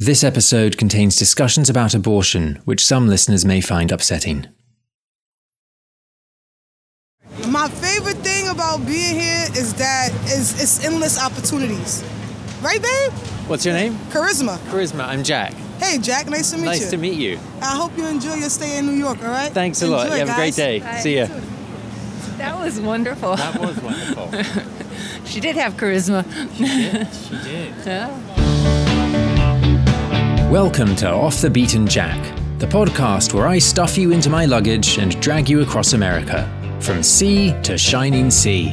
This episode contains discussions about abortion, which some listeners may find upsetting. My favorite thing about being here is that it's, it's endless opportunities. Right, babe? What's your name? Charisma. Charisma. I'm Jack. Hey, Jack. Nice to meet you. Nice to meet you. I hope you enjoy your stay in New York. All right. Thanks a lot. You have a great day. Bye. See ya. That was wonderful. That was wonderful. she did have charisma. she did. Yeah. Welcome to Off the Beaten Jack, the podcast where I stuff you into my luggage and drag you across America, from sea to shining sea.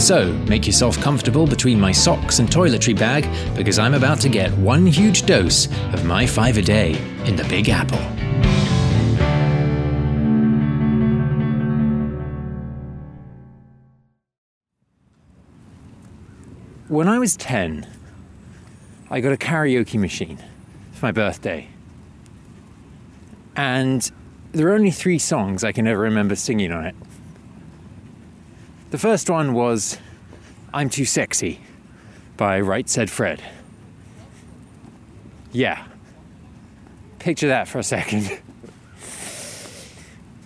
So, make yourself comfortable between my socks and toiletry bag because I'm about to get one huge dose of my five a day in the Big Apple. When I was 10, I got a karaoke machine for my birthday. And there are only three songs I can ever remember singing on it. The first one was I'm Too Sexy by Right Said Fred. Yeah. Picture that for a second.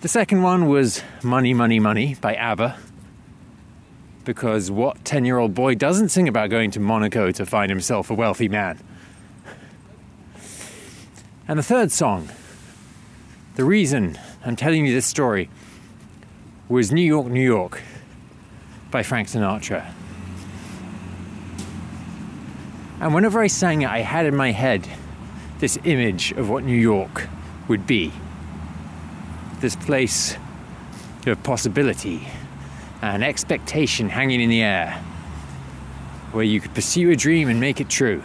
The second one was Money, Money, Money by ABBA. Because what 10 year old boy doesn't sing about going to Monaco to find himself a wealthy man? And the third song, the reason I'm telling you this story, was New York, New York by Frank Sinatra. And whenever I sang it, I had in my head this image of what New York would be this place of possibility and expectation hanging in the air, where you could pursue a dream and make it true.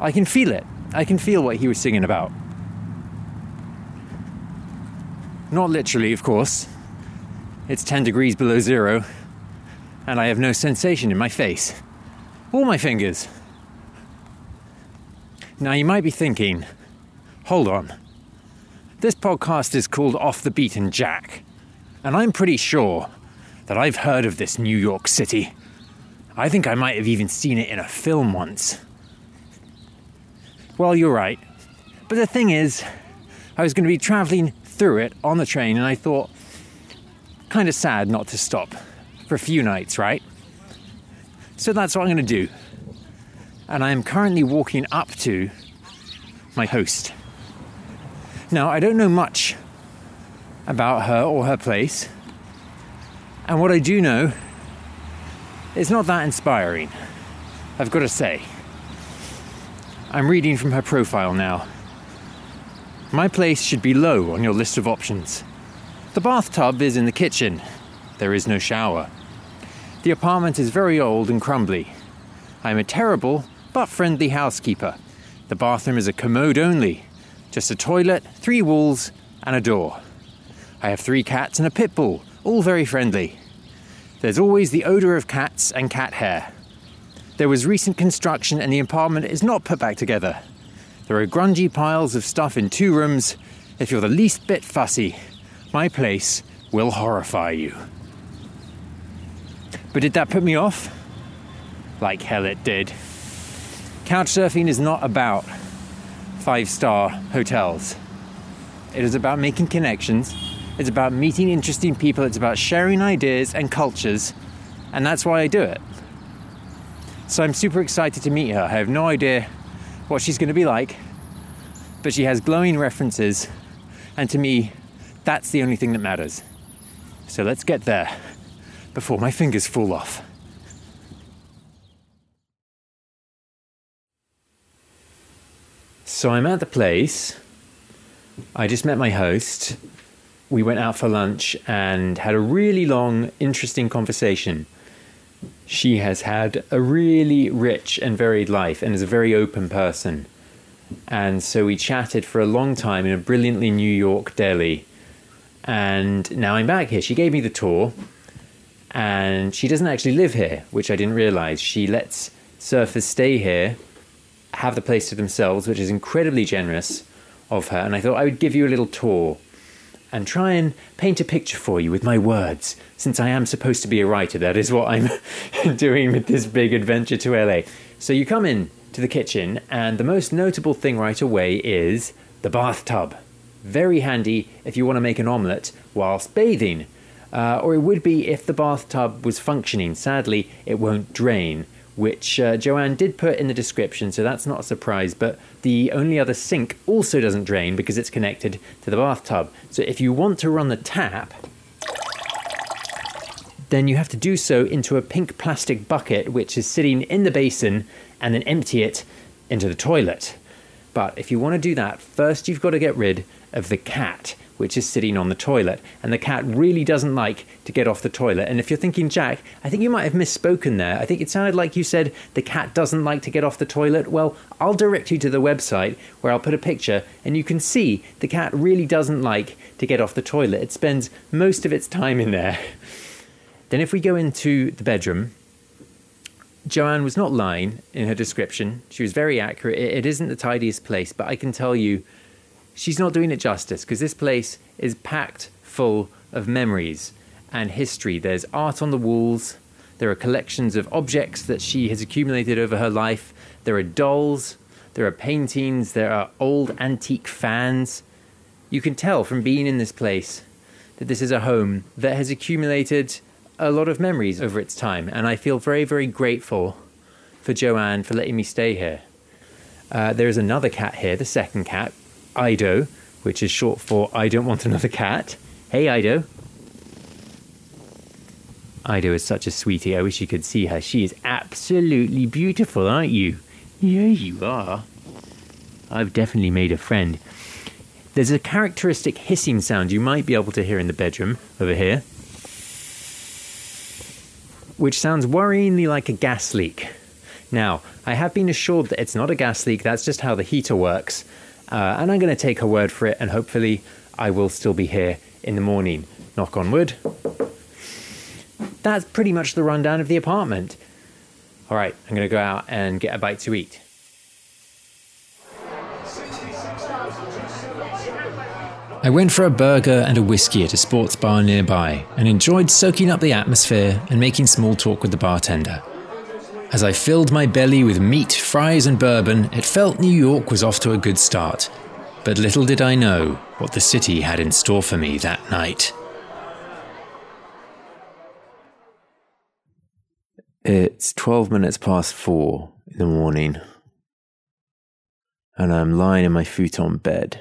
I can feel it. I can feel what he was singing about. Not literally, of course. It's 10 degrees below zero, and I have no sensation in my face or my fingers. Now, you might be thinking, hold on. This podcast is called Off the Beaten Jack, and I'm pretty sure that I've heard of this New York City. I think I might have even seen it in a film once. Well, you're right. But the thing is, I was going to be traveling through it on the train, and I thought, kind of sad not to stop for a few nights, right? So that's what I'm going to do. And I am currently walking up to my host. Now, I don't know much about her or her place, and what I do know is not that inspiring, I've got to say. I'm reading from her profile now. My place should be low on your list of options. The bathtub is in the kitchen. There is no shower. The apartment is very old and crumbly. I am a terrible but friendly housekeeper. The bathroom is a commode only, just a toilet, three walls, and a door. I have three cats and a pit bull, all very friendly. There's always the odour of cats and cat hair. There was recent construction and the apartment is not put back together. There are grungy piles of stuff in two rooms. If you're the least bit fussy, my place will horrify you. But did that put me off? Like hell it did. Couchsurfing is not about five star hotels. It is about making connections. It's about meeting interesting people. It's about sharing ideas and cultures. And that's why I do it. So I'm super excited to meet her. I have no idea what she's going to be like, but she has glowing references. And to me, that's the only thing that matters. So let's get there before my fingers fall off. So I'm at the place. I just met my host. We went out for lunch and had a really long, interesting conversation. She has had a really rich and varied life and is a very open person. And so we chatted for a long time in a brilliantly New York deli. And now I'm back here. She gave me the tour. And she doesn't actually live here, which I didn't realize. She lets surfers stay here, have the place to themselves, which is incredibly generous of her. And I thought I would give you a little tour and try and paint a picture for you with my words. Since I am supposed to be a writer, that is what I'm doing with this big adventure to LA. So you come in to the kitchen, and the most notable thing right away is the bathtub. Very handy if you want to make an omelette whilst bathing. Uh, or it would be if the bathtub was functioning. Sadly, it won't drain, which uh, Joann did put in the description, so that's not a surprise. But the only other sink also doesn't drain because it's connected to the bathtub. So if you want to run the tap, then you have to do so into a pink plastic bucket which is sitting in the basin and then empty it into the toilet. But if you want to do that, first you've got to get rid of the cat which is sitting on the toilet. And the cat really doesn't like to get off the toilet. And if you're thinking, Jack, I think you might have misspoken there. I think it sounded like you said the cat doesn't like to get off the toilet. Well, I'll direct you to the website where I'll put a picture and you can see the cat really doesn't like to get off the toilet. It spends most of its time in there. Then, if we go into the bedroom, Joann was not lying in her description. She was very accurate. It isn't the tidiest place, but I can tell you she's not doing it justice because this place is packed full of memories and history. There's art on the walls, there are collections of objects that she has accumulated over her life, there are dolls, there are paintings, there are old antique fans. You can tell from being in this place that this is a home that has accumulated a lot of memories over its time, and I feel very, very grateful for Joann for letting me stay here. Uh, there is another cat here, the second cat, Ido, which is short for I don't want another cat. Hey, Ido. Ido is such a sweetie. I wish you could see her. She is absolutely beautiful, aren't you? Yeah, you are. I've definitely made a friend. There's a characteristic hissing sound you might be able to hear in the bedroom over here, which sounds worryingly like a gas leak. Now, I have been assured that it's not a gas leak, that's just how the heater works. Uh, and I'm going to take her word for it, and hopefully, I will still be here in the morning. Knock on wood. That's pretty much the rundown of the apartment. All right, I'm going to go out and get a bite to eat. I went for a burger and a whiskey at a sports bar nearby and enjoyed soaking up the atmosphere and making small talk with the bartender. As I filled my belly with meat, fries, and bourbon, it felt New York was off to a good start. But little did I know what the city had in store for me that night. It's 12 minutes past four in the morning, and I'm lying in my futon bed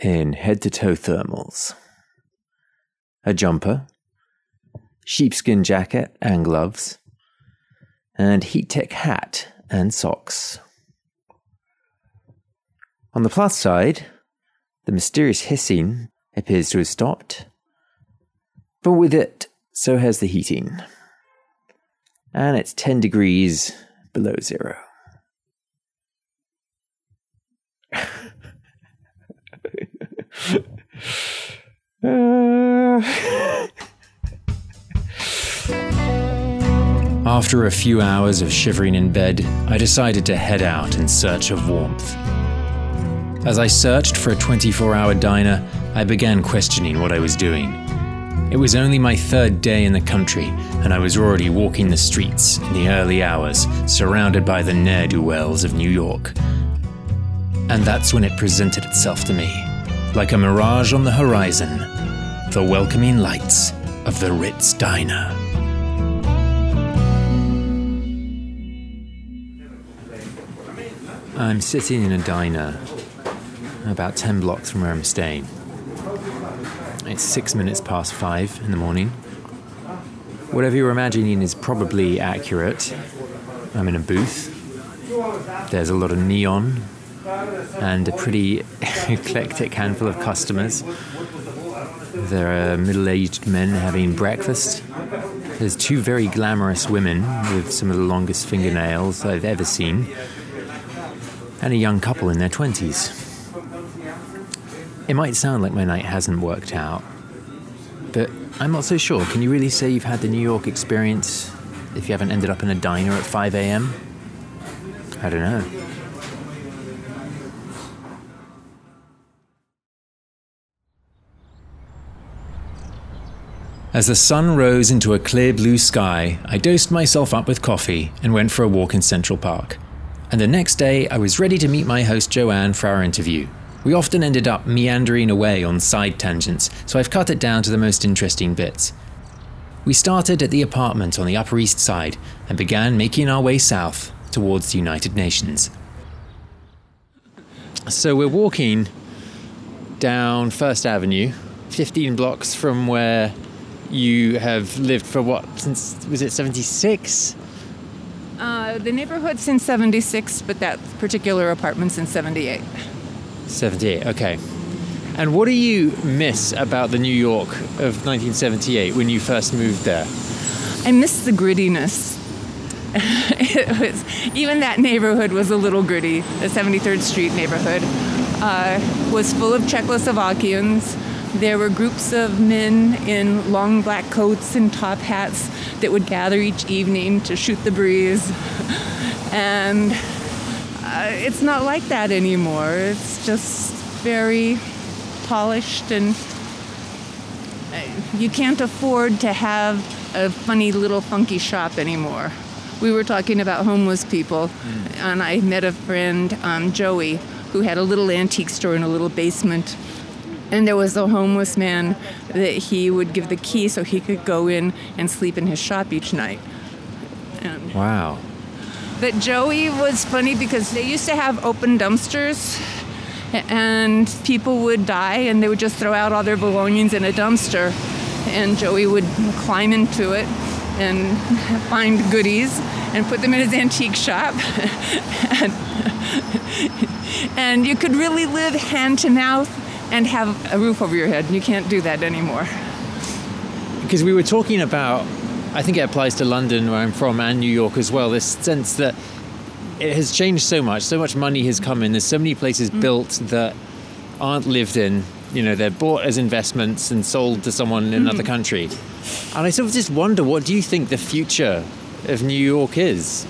in head to toe thermals, a jumper, sheepskin jacket and gloves, and heat tech hat and socks. On the plus side, the mysterious hissing appears to have stopped, but with it, so has the heating. And it's 10 degrees below zero. uh... After a few hours of shivering in bed, I decided to head out in search of warmth. As I searched for a 24 hour diner, I began questioning what I was doing. It was only my third day in the country, and I was already walking the streets in the early hours, surrounded by the ne'er do wells of New York. And that's when it presented itself to me, like a mirage on the horizon the welcoming lights of the Ritz Diner. I'm sitting in a diner about 10 blocks from where I'm staying. It's six minutes past five in the morning. Whatever you're imagining is probably accurate. I'm in a booth. There's a lot of neon and a pretty eclectic handful of customers. There are middle aged men having breakfast. There's two very glamorous women with some of the longest fingernails I've ever seen and a young couple in their 20s. It might sound like my night hasn't worked out, but I'm not so sure. Can you really say you've had the New York experience if you haven't ended up in a diner at 5 a.m.? I don't know. As the sun rose into a clear blue sky, I dosed myself up with coffee and went for a walk in Central Park. And the next day, I was ready to meet my host Joann for our interview. We often ended up meandering away on side tangents, so I've cut it down to the most interesting bits. We started at the apartment on the Upper East Side and began making our way south towards the United Nations. So we're walking down First Avenue, 15 blocks from where you have lived for what since was it 76? Uh, the neighborhood since 76, but that particular apartment since 78. 78. Okay. And what do you miss about the New York of 1978 when you first moved there? I miss the grittiness. it was even that neighborhood was a little gritty. The 73rd Street neighborhood uh, was full of Czechoslovakians. There were groups of men in long black coats and top hats that would gather each evening to shoot the breeze. And uh, it's not like that anymore. It's just very polished and uh, you can't afford to have a funny little funky shop anymore. We were talking about homeless people, and I met a friend, um, Joey, who had a little antique store in a little basement. And there was a homeless man that he would give the key so he could go in and sleep in his shop each night. And Wow. but Joey was funny because they used to have open dumpsters and people would die and they would just throw out all their belongings in a dumpster and Joey would climb into it and find goodies and put them in his antique shop and, and you could really live hand to mouth and have a roof over your head you can't do that anymore Because we were talking about, I think it applies to London, where I'm from, and New York as well, this sense that it has changed so much, so much money has come in, there's so many places mm. built that aren't lived in. You know, they're bought as investments and sold to someone in another mm. country. And I sort of just wonder, what do you think the future of New York is?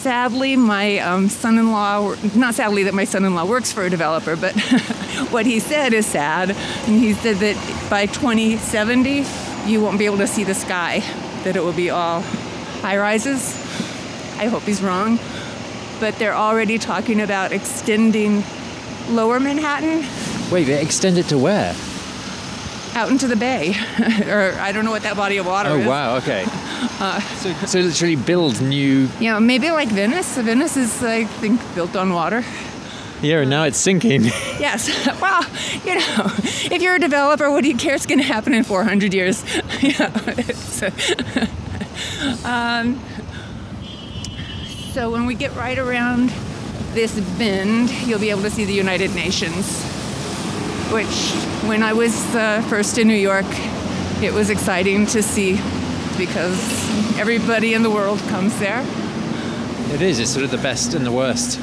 Sadly, my um, son-in-law, not sadly that my son-in-law works for a developer, but what he said is sad. And he said that by 2070, you won't be able to see the sky, that it will be all high rises. I hope he's wrong. But they're already talking about extending lower Manhattan Wait, they extend it to where? Out into the bay. or I don't know what that body of water is. Oh, is. wow, okay. so, so literally build new. Yeah, maybe like Venice. Venice is, I think, built on water. Yeah, and now it's sinking. Yes. Well, you know, if you're a developer, what do you care? It's going to happen in 400 years. know, um, so when we get right around this bend, you'll be able to see the United Nations, which when I was uh, first in New York, it was exciting to see because everybody in the world comes there. It is. It's sort of the best and the worst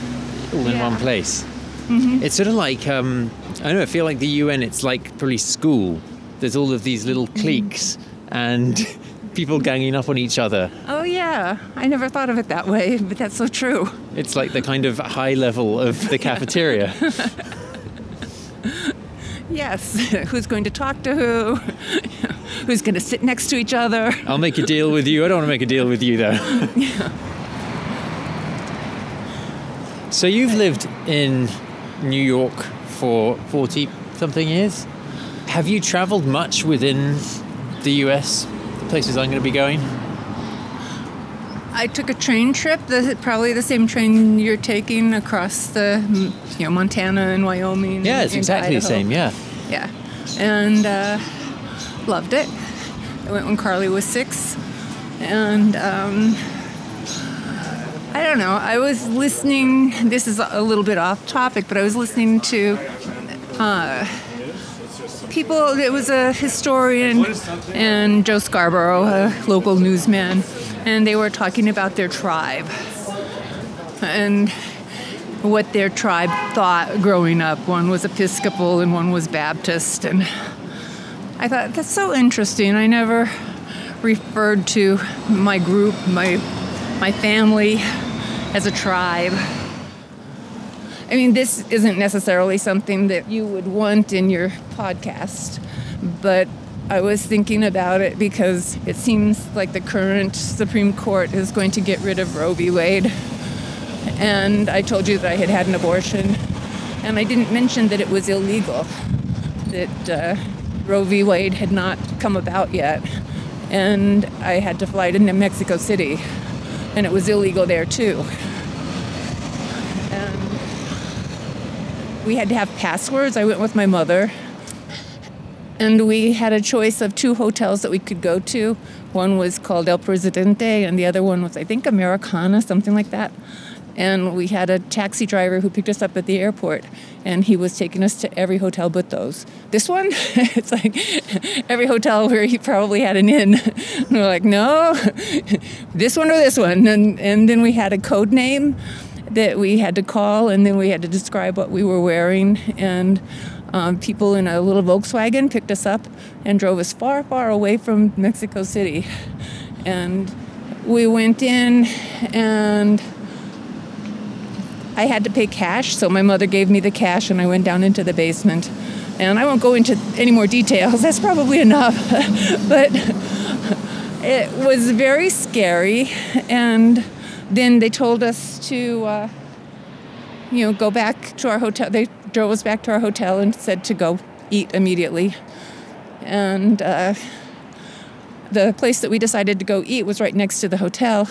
all in Yeah. Mm-hmm. one place. It's sort of like um, I don't know. I feel like the UN. It's like probably school. There's all of these little Mm-hmm. cliques and people ganging up on each other. Oh, yeah. I never thought of it that way, but that's so true. It's like the kind of high level of the cafeteria. Yes, who's going to talk to who? who's going to sit next to each other? I'll make a deal with you. I don't want to make a deal with you though. So you've lived in New York for 40 something years. Have you traveled much within the US, the places I'm going to be going? I took a train trip, the, probably the same train you're taking across the, you know, Montana and Wyoming. Yeah, it's exactly the same, yeah. Yeah, and uh, loved it. I went when Carly was six, and um, I don't know. I was listening. This is a little bit off topic, but I was listening to uh, people. It was a historian and Joe Scarborough, a local newsman, and they were talking about their tribe and what their tribe thought growing up. One was Episcopal and one was Baptist, and I thought that's so interesting. I never referred to my group, my my family, as a tribe. I mean, this isn't necessarily something that you would want in your podcast, but I was thinking about it because it seems like the current Supreme Court is going to get rid of Roe v. Wade. And I told you that I had had an abortion. And I didn't mention that it was illegal, that uh, Roe v. Wade had not come about yet. And I had to fly to New Mexico City, and it was illegal there too. And we had to have passwords. I went with my mother. And we had a choice of two hotels that we could go to. One was called El Presidente, and the other one was, I think, Americana, something like that. And we had a taxi driver who picked us up at the airport, and he was taking us to every hotel but those. This one, it's like every hotel where he probably had an inn. And we're like, no, this one or this one. And, and then we had a code name that we had to call, and then we had to describe what we were wearing. And um, people in a little Volkswagen picked us up and drove us far, far away from Mexico City. And we went in, and I had to pay cash, so my mother gave me the cash, and I went down into the basement. And I won't go into any more details, that's probably enough. but it was very scary, and then they told us to, uh, you know, go back to our hotel. They drove us back to our hotel and said to go eat immediately. And uh, the place that we decided to go eat was right next to the hotel.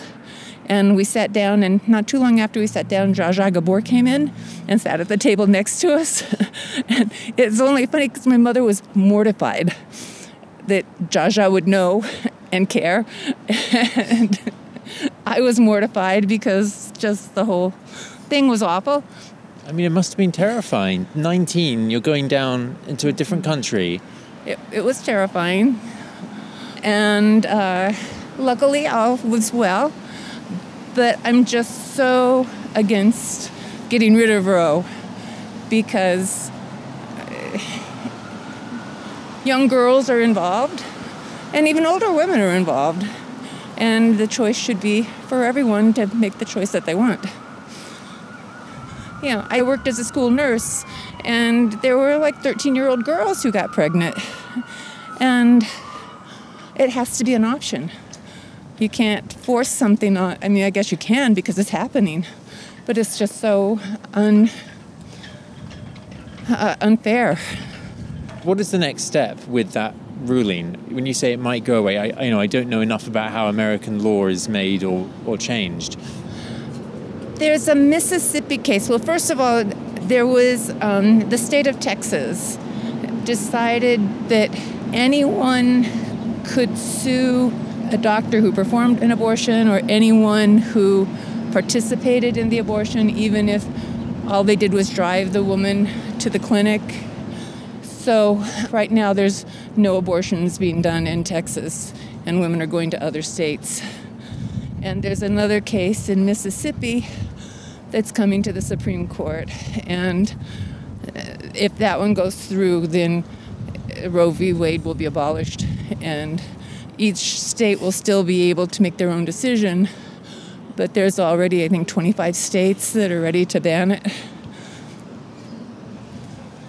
And we sat down, and not too long after we sat down, Zsa Zsa Gabor came in and sat at the table next to us. and it's only funny because my mother was mortified that Zsa Zsa would know and care. and I was mortified because just the whole thing was awful. I mean, it must have been terrifying. 19, you're going down into a different country. It, it was terrifying. And uh, luckily, all was well. But I'm just so against getting rid of Roe because uh, young girls are involved and even older women are involved. And the choice should be for everyone to make the choice that they want. You know, I worked as a school nurse, and there were like 13 year old girls who got pregnant. And it has to be an option. You can't force something on, I mean, I guess you can because it's happening, but it's just so un, uh, unfair. What is the next step with that ruling? When you say it might go away, I, I know I don't know enough about how American law is made or, or changed. There's a Mississippi case. Well, first of all, there was um, the state of Texas decided that anyone could sue a doctor who performed an abortion or anyone who participated in the abortion, even if all they did was drive the woman to the clinic. So, right now, there's no abortions being done in Texas, and women are going to other states. And there's another case in Mississippi that's coming to the Supreme Court. And uh, if that one goes through, then Roe v. Wade will be abolished, and each state will still be able to make their own decision. But there's already, I think, 25 states that are ready to ban it.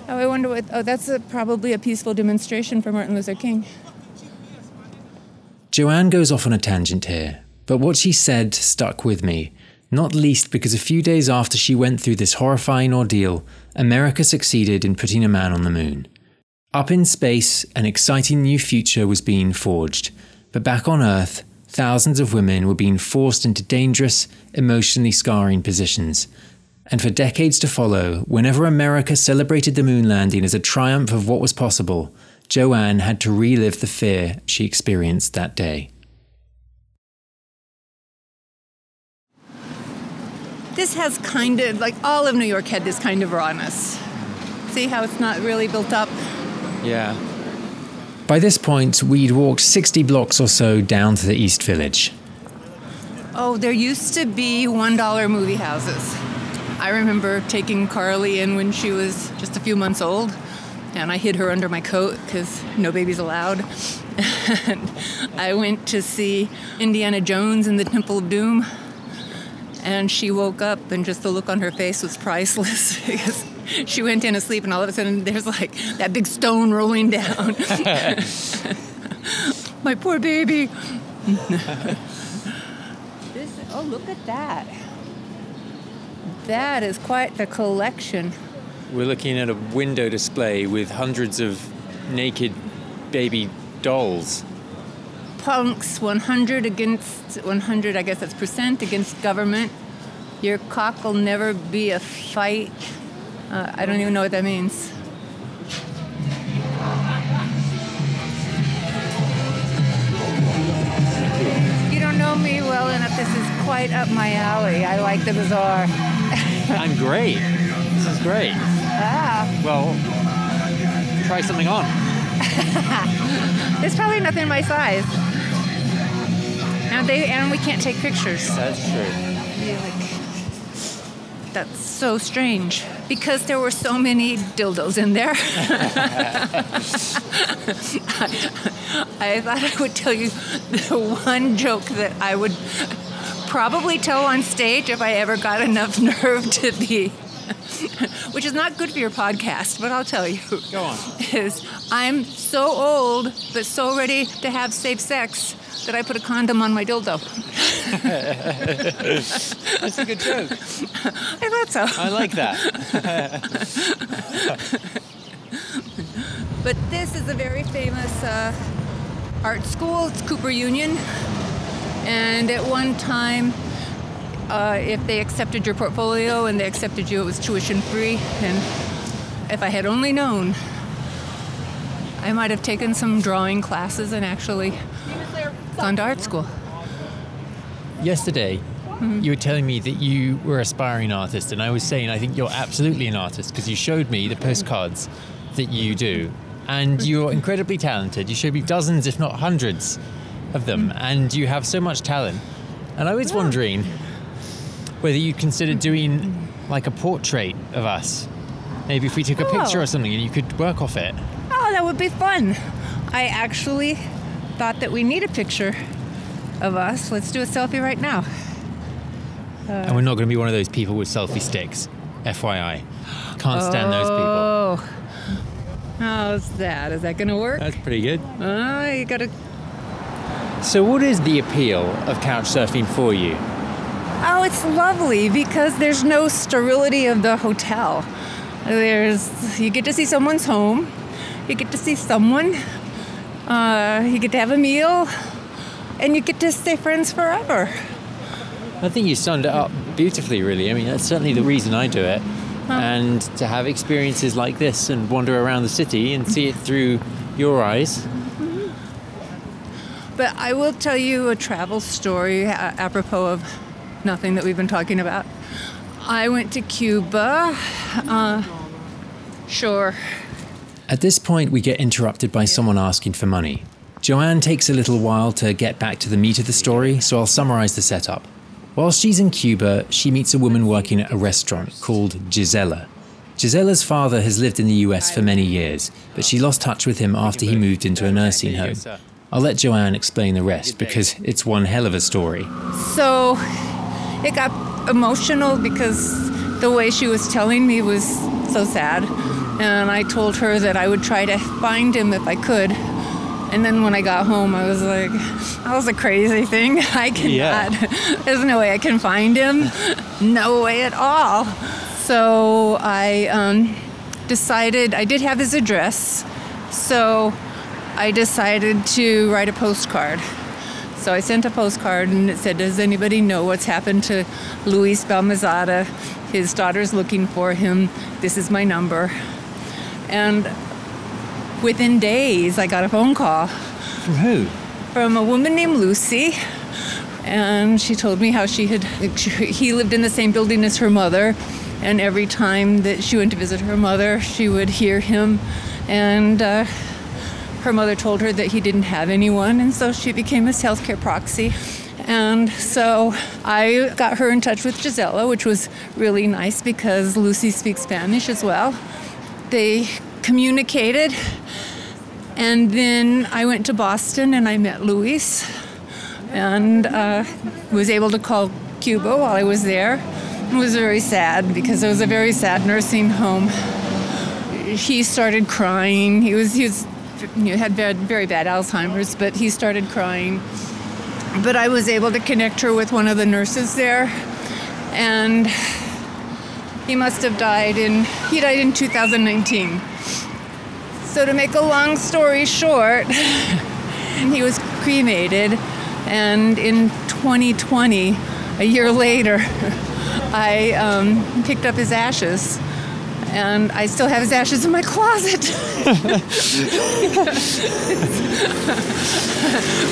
Oh, I wonder what. Oh, that's a, probably a peaceful demonstration for Martin Luther King. Joann goes off on a tangent here, but what she said stuck with me, not least because a few days after she went through this horrifying ordeal, America succeeded in putting a man on the moon. Up in space, an exciting new future was being forged, but back on Earth, thousands of women were being forced into dangerous, emotionally scarring positions. And for decades to follow, whenever America celebrated the moon landing as a triumph of what was possible, Joann had to relive the fear she experienced that day. This has kind of, like all of New York had this kind of rawness. See how it's not really built up? Yeah. By this point, we'd walked 60 blocks or so down to the East Village. Oh, there used to be $1 movie houses. I remember taking Carly in when she was just a few months old, and I hid her under my coat because no babies allowed. and I went to see Indiana Jones in the Temple of Doom, and she woke up, and just the look on her face was priceless because she went in asleep, and all of a sudden there's like that big stone rolling down. My poor baby. this, oh, look at that. That is quite the collection. We're looking at a window display with hundreds of naked baby dolls. Punks 100 against 100, I guess that's percent against government. Your cock will never be a fight. Uh, I don't even know what that means. If you don't know me well enough, this is quite up my alley. I like the bizarre. I'm great. This is great. Ah, Well, try something on. there's probably nothing my size. And they and we can't take pictures. That's true. Like, that's so strange because there were so many dildos in there. I thought I would tell you the one joke that I would probably tell on stage if I ever got enough nerve to be, which is not good for your podcast, but I'll tell you. Go on. Is I'm so old but so ready to have safe sex that I put a condom on my dildo. That's a good joke. I thought so. I like that. But this is a very famous uh, art school. It's Cooper Union. And at one time, uh, if they accepted your portfolio and they accepted you, it was tuition free. And if I had only known, I might have taken some drawing classes and actually gone to art school. Yesterday, mm-hmm. you were telling me that you were aspiring artist, and I was saying I think you're absolutely an artist because you showed me the mm-hmm. postcards that you do, and mm-hmm. you're incredibly talented. You showed me dozens, if not hundreds, of them, and you have so much talent. And I was wondering whether you'd consider mm-hmm. doing like a portrait of us. Maybe if we took a oh. picture Oh. or something, and you could work off it. Oh, that would be fun. I actually thought that we need a picture of us. Let's do a selfie right now. And we're not going to be one of those people with selfie sticks. FYI. Can't stand those people. Oh. How's that? Is that going to work? That's pretty good. Oh, you got to. So, what is the appeal of couch surfing for you? Oh, lovely because there's no sterility of the hotel. There's you get to see someone's home, you get to see someone, uh, you get to have a meal, and you get to stay friends forever. I think you summed it up beautifully, really. I mean, that's certainly the reason I do it. And to have experiences like this and wander around the city and see it through your eyes. But I will tell you a travel story apropos of nothing that we've been talking about. I went to Cuba. Uh, sure. At this point, we get interrupted by someone asking for money. Joann takes a little while to get back to the meat of the story, so I'll summarize the setup. While she's in Cuba, she meets a woman working at a restaurant called Gisela. Gisela's father has lived in the US for many years, but she lost touch with him after he moved into a nursing home. I'll let Joann explain the rest because it's one hell of a story. So it got emotional because the way she was telling me was so sad. And I told her that I would try to find him if I could. And then when I got home, I was like, that was a crazy thing. I cannot, Yeah. there's no way I can find him. No way at all. So I um, decided, I did have his address. So I decided to write a postcard. So I sent a postcard and it said, Does anybody know what's happened to Luis Balmazada? His daughter's looking for him. This is my number. And within days, I got a phone call From who? from a woman named Lucy. And she told me how she had, he lived in the same building as her mother. And every time that she went to visit her mother, she would hear him. And uh, her mother told her that he didn't have anyone. And so she became his healthcare proxy. And so I got her in touch with Gisela, which was really nice because Lucy speaks Spanish as well. They communicated and then I went to Boston and I met Luis and uh, was able to call Cuba while I was there. It was very sad because it was a very sad nursing home. He started crying. He was he was he had very, very bad Alzheimer's, but he started crying. But I was able to connect her with one of the nurses there, and he must have died in he died in 2019. So to make a long story short, he was cremated, and in 2020, a year later, I um, picked up his ashes. And I still have his ashes in my closet.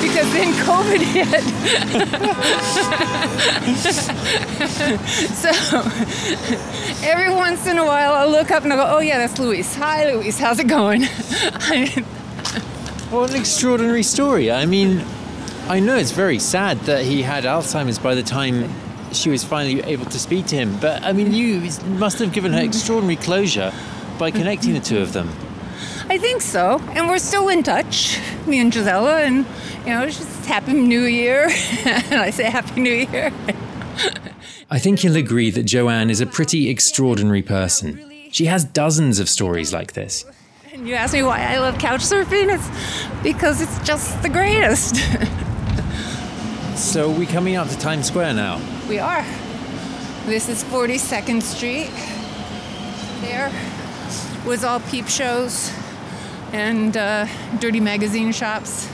because then COVID hit. so every once in a while I'll look up and I'll go, oh yeah, that's Luis. Hi Luis, how's it going? What an extraordinary story. I mean, I know it's very sad that he had Alzheimer's by the time she was finally able to speak to him, but I mean, you must have given her mm-hmm. extraordinary closure by mm-hmm. connecting the two of them. I think so. And we're still in touch, me and Gisela, and you know, it's just Happy New Year. and I say Happy New Year. I think you'll agree that Joann is a pretty extraordinary person. She has dozens of stories like this. And you ask me why I love couch surfing? It's because it's just the greatest. So we're coming up to Times Square now. We are. This is 42nd Street. There was all peep shows and uh, dirty magazine shops.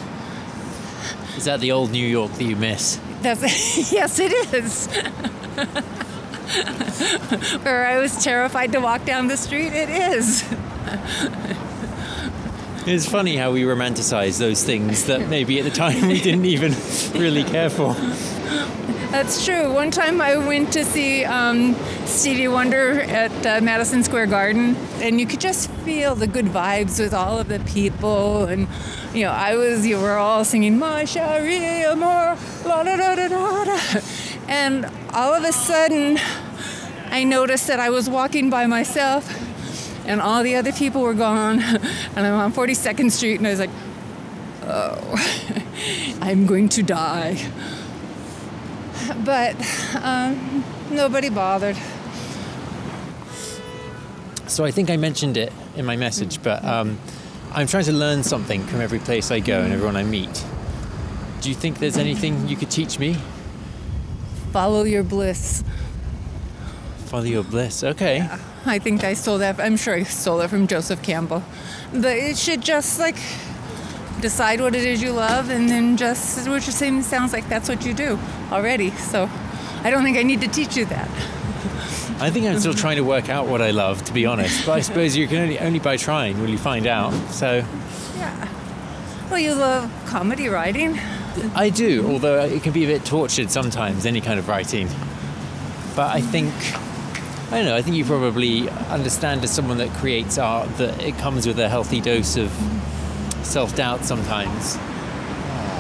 Is that the old New York that you miss? That's yes, it is. Where I was terrified to walk down the street, it is. It's funny how we romanticize those things that maybe at the time we didn't even really care for. That's true. One time I went to see um, Stevie Wonder at uh, Madison Square Garden, and you could just feel the good vibes with all of the people. And you know, I was, you were all singing "My Cherie Amour," la da da da da da, and all of a sudden, I noticed that I was walking by myself, and all the other people were gone, and I'm on 42nd Street, and I was like, "Oh, I'm going to die." but um, nobody bothered. So I think I mentioned it in my message, but um, I'm trying to learn something from every place I go and everyone I meet. Do you think there's anything you could teach me? Follow your bliss. Follow your bliss. Okay. I think I stole that. I'm sure I stole it from Joseph Campbell. But it should just like decide what it is you love, and then just which seems sounds like that's what you do already. So I don't think I need to teach you that. I think I'm still trying to work out what I love, to be honest. But I suppose you can only only by trying will you find out. So Yeah. Well, you love comedy writing. I do, although it can be a bit tortured sometimes, any kind of writing. But I think, I don't know, I think you probably understand as someone that creates art that it comes with a healthy dose of self doubt sometimes.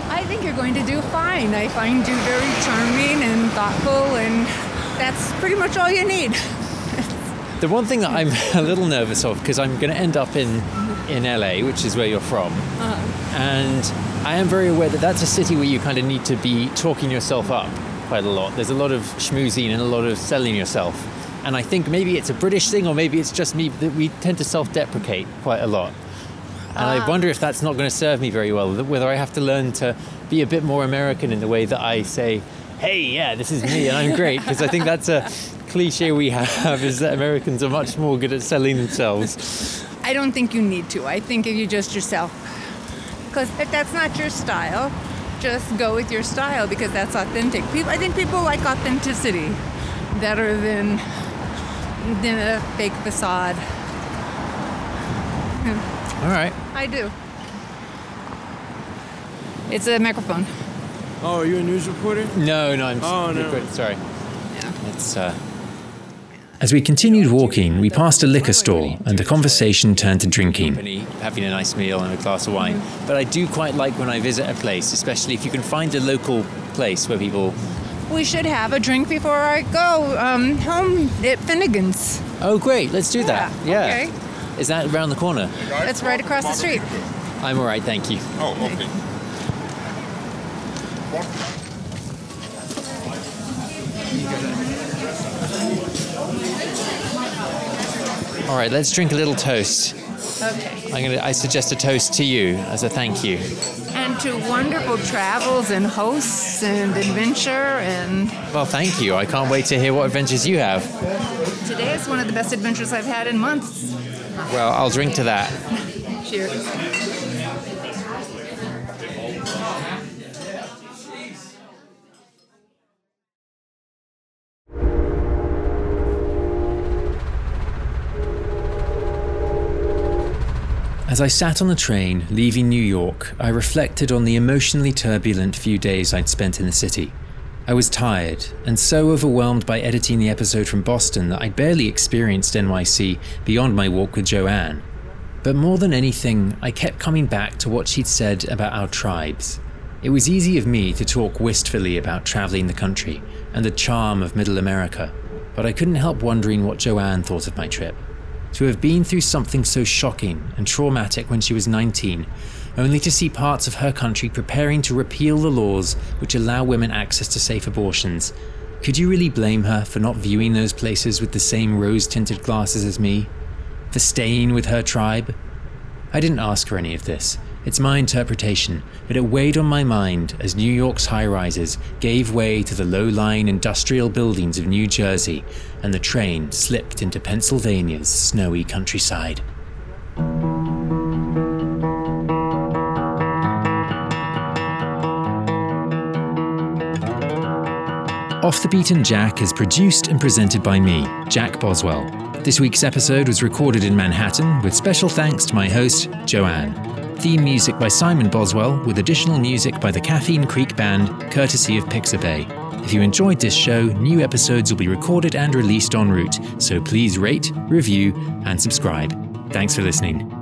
I think you're going to do fine. I find you very charming and thoughtful, and that's pretty much all you need. The one thing that I'm a little nervous of, because I'm going to end up in, in LA, which is where you're from, uh-huh. and I am very aware that that's a city where you kind of need to be talking yourself up quite a lot. There's a lot of schmoozing and a lot of selling yourself. And I think maybe it's a British thing, or maybe it's just me that we tend to self deprecate quite a lot. And I ah. wonder if that's not going to serve me very well, whether I have to learn to be a bit more American in the way that I say, hey, yeah, this is me and I'm great. Because I think that's a cliche we have is that Americans are much more good at selling themselves. I don't think you need to. I think if you just yourself. Because if that's not your style, just go with your style because that's authentic. People, I think people like authenticity better than than a fake facade. All right. I do. It's a microphone. Oh, are you a news reporter? No, no, I'm Oh, no. Sorry. Yeah. It's uh, As we continued walking, we passed a liquor store and the conversation turned to drinking. having a nice meal and a glass of wine. But I do quite like when I visit a place, especially if you can find a local place where people. We should have a drink before I go um, home at Finnegan's. Oh, great! Let's do that. Yeah, Yeah. okay. Is that around the corner? It's right across the street. I'm all right, thank you. Oh, okay. All right, let's drink a little toast. Okay. I'm gonna. I suggest a toast to you as a thank you. And to wonderful travels and hosts and adventure. And Well, thank you. I can't wait to hear what adventures you have. today is one of the best adventures I've had in months. Well, I'll drink to that. Cheers. As I sat on the train leaving New York, I reflected on the emotionally turbulent few days I'd spent in the city. I was tired and so overwhelmed by editing the episode from Boston that I barely experienced NYC beyond my walk with Joann. But more than anything, I kept coming back to what she'd said about our tribes. It was easy of me to talk wistfully about traveling the country and the charm of Middle America, but I couldn't help wondering what Joann thought of my trip. To have been through something so shocking and traumatic when she was 19, only to see parts of her country preparing to repeal the laws which allow women access to safe abortions, could you really blame her for not viewing those places with the same rose tinted glasses as me? For staying with her tribe? I didn't ask her any of this. It's my interpretation, but it weighed on my mind as New York's high rises gave way to the low lying industrial buildings of New Jersey and the train slipped into Pennsylvania's snowy countryside. Off the Beaten Jack is produced and presented by me, Jack Boswell. This week's episode was recorded in Manhattan with special thanks to my host, Joann. Theme music by Simon Boswell, with additional music by the Caffeine Creek Band, courtesy of Pixabay. If you enjoyed this show, new episodes will be recorded and released en route, so please rate, review, and subscribe. Thanks for listening.